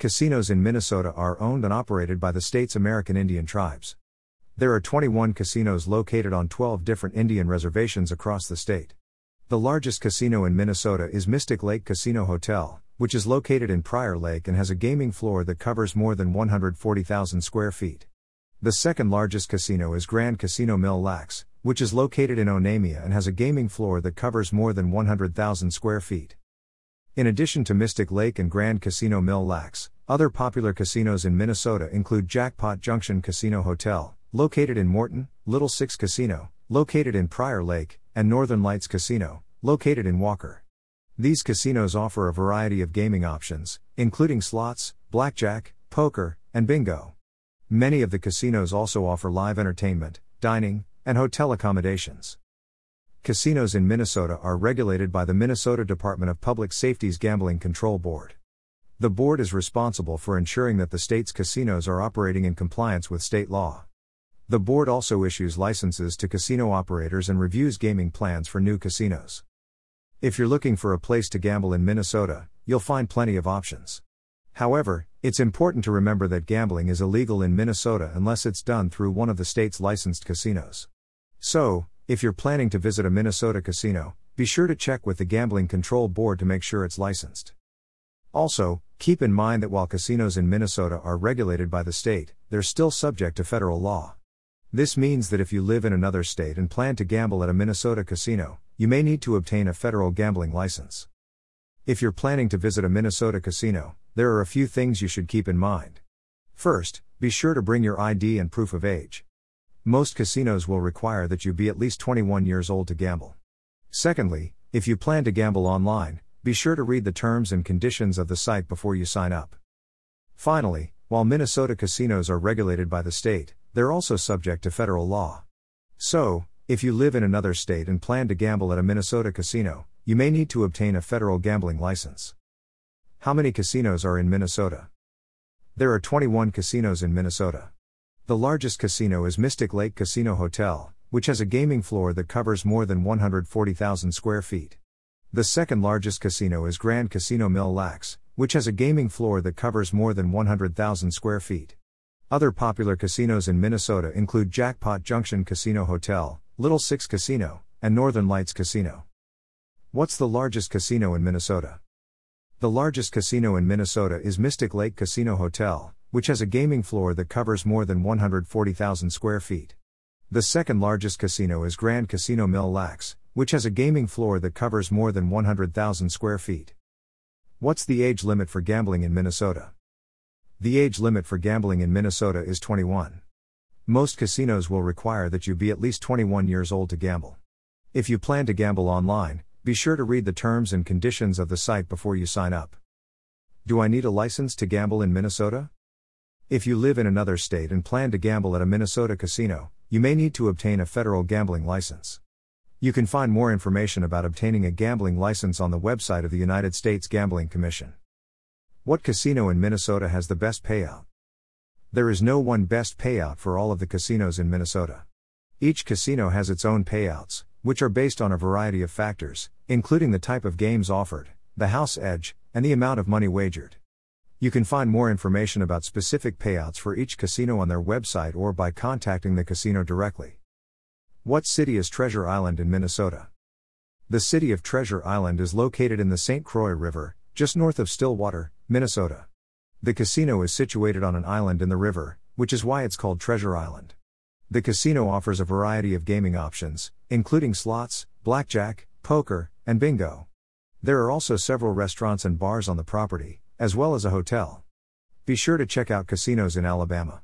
Casinos in Minnesota are owned and operated by the state's American Indian tribes. There are 21 casinos located on 12 different Indian reservations across the state. The largest casino in Minnesota is Mystic Lake Casino Hotel, which is located in Prior Lake and has a gaming floor that covers more than 140,000 square feet. The second largest casino is Grand Casino Mille Lacs, which is located in Onamia and has a gaming floor that covers more than 100,000 square feet. In addition to Mystic Lake and Grand Casino Mille Lacs, other popular casinos in Minnesota include Jackpot Junction Casino Hotel, located in Morton, Little Six Casino, located in Prior Lake, and Northern Lights Casino, located in Walker. These casinos offer a variety of gaming options, including slots, blackjack, poker, and bingo. Many of the casinos also offer live entertainment, dining, and hotel accommodations. Casinos in Minnesota are regulated by the Minnesota Department of Public Safety's Gambling Control Board. The board is responsible for ensuring that the state's casinos are operating in compliance with state law. The board also issues licenses to casino operators and reviews gaming plans for new casinos. If you're looking for a place to gamble in Minnesota, you'll find plenty of options. However, it's important to remember that gambling is illegal in Minnesota unless it's done through one of the state's licensed casinos. So, if you're planning to visit a Minnesota casino, be sure to check with the Gambling Control Board to make sure it's licensed. Also, keep in mind that while casinos in Minnesota are regulated by the state, they're still subject to federal law. This means that if you live in another state and plan to gamble at a Minnesota casino, you may need to obtain a federal gambling license. If you're planning to visit a Minnesota casino, there are a few things you should keep in mind. First, be sure to bring your ID and proof of age. Most casinos will require that you be at least 21 years old to gamble. Secondly, if you plan to gamble online, be sure to read the terms and conditions of the site before you sign up. Finally, while Minnesota casinos are regulated by the state, they're also subject to federal law. So, if you live in another state and plan to gamble at a Minnesota casino, you may need to obtain a federal gambling license. How many casinos are in Minnesota? There are 21 casinos in Minnesota. The largest casino is Mystic Lake Casino Hotel, which has a gaming floor that covers more than 140,000 square feet. The second largest casino is Grand Casino Mille Lacs, which has a gaming floor that covers more than 100,000 square feet. Other popular casinos in Minnesota include Jackpot Junction Casino Hotel, Little Six Casino, and Northern Lights Casino. What's the largest casino in Minnesota? The largest casino in Minnesota is Mystic Lake Casino Hotel, which has a gaming floor that covers more than 140,000 square feet. The second largest casino is Grand Casino Mille Lacs, which has a gaming floor that covers more than 100,000 square feet. What's the age limit for gambling in Minnesota? The age limit for gambling in Minnesota is 21. Most casinos will require that you be at least 21 years old to gamble. If you plan to gamble online, be sure to read the terms and conditions of the site before you sign up. Do I need a license to gamble in Minnesota? If you live in another state and plan to gamble at a Minnesota casino, you may need to obtain a federal gambling license. You can find more information about obtaining a gambling license on the website of the United States Gambling Commission. What casino in Minnesota has the best payout? There is no one best payout for all of the casinos in Minnesota. Each casino has its own payouts, which are based on a variety of factors, including the type of games offered, the house edge, and the amount of money wagered. You can find more information about specific payouts for each casino on their website or by contacting the casino directly. What city is Treasure Island in Minnesota? The city of Treasure Island is located in the St. Croix River, just north of Stillwater, Minnesota. The casino is situated on an island in the river, which is why it's called Treasure Island. The casino offers a variety of gaming options, including slots, blackjack, poker, and bingo. There are also several restaurants and bars on the property, as well as a hotel. Be sure to check out casinos in Alabama.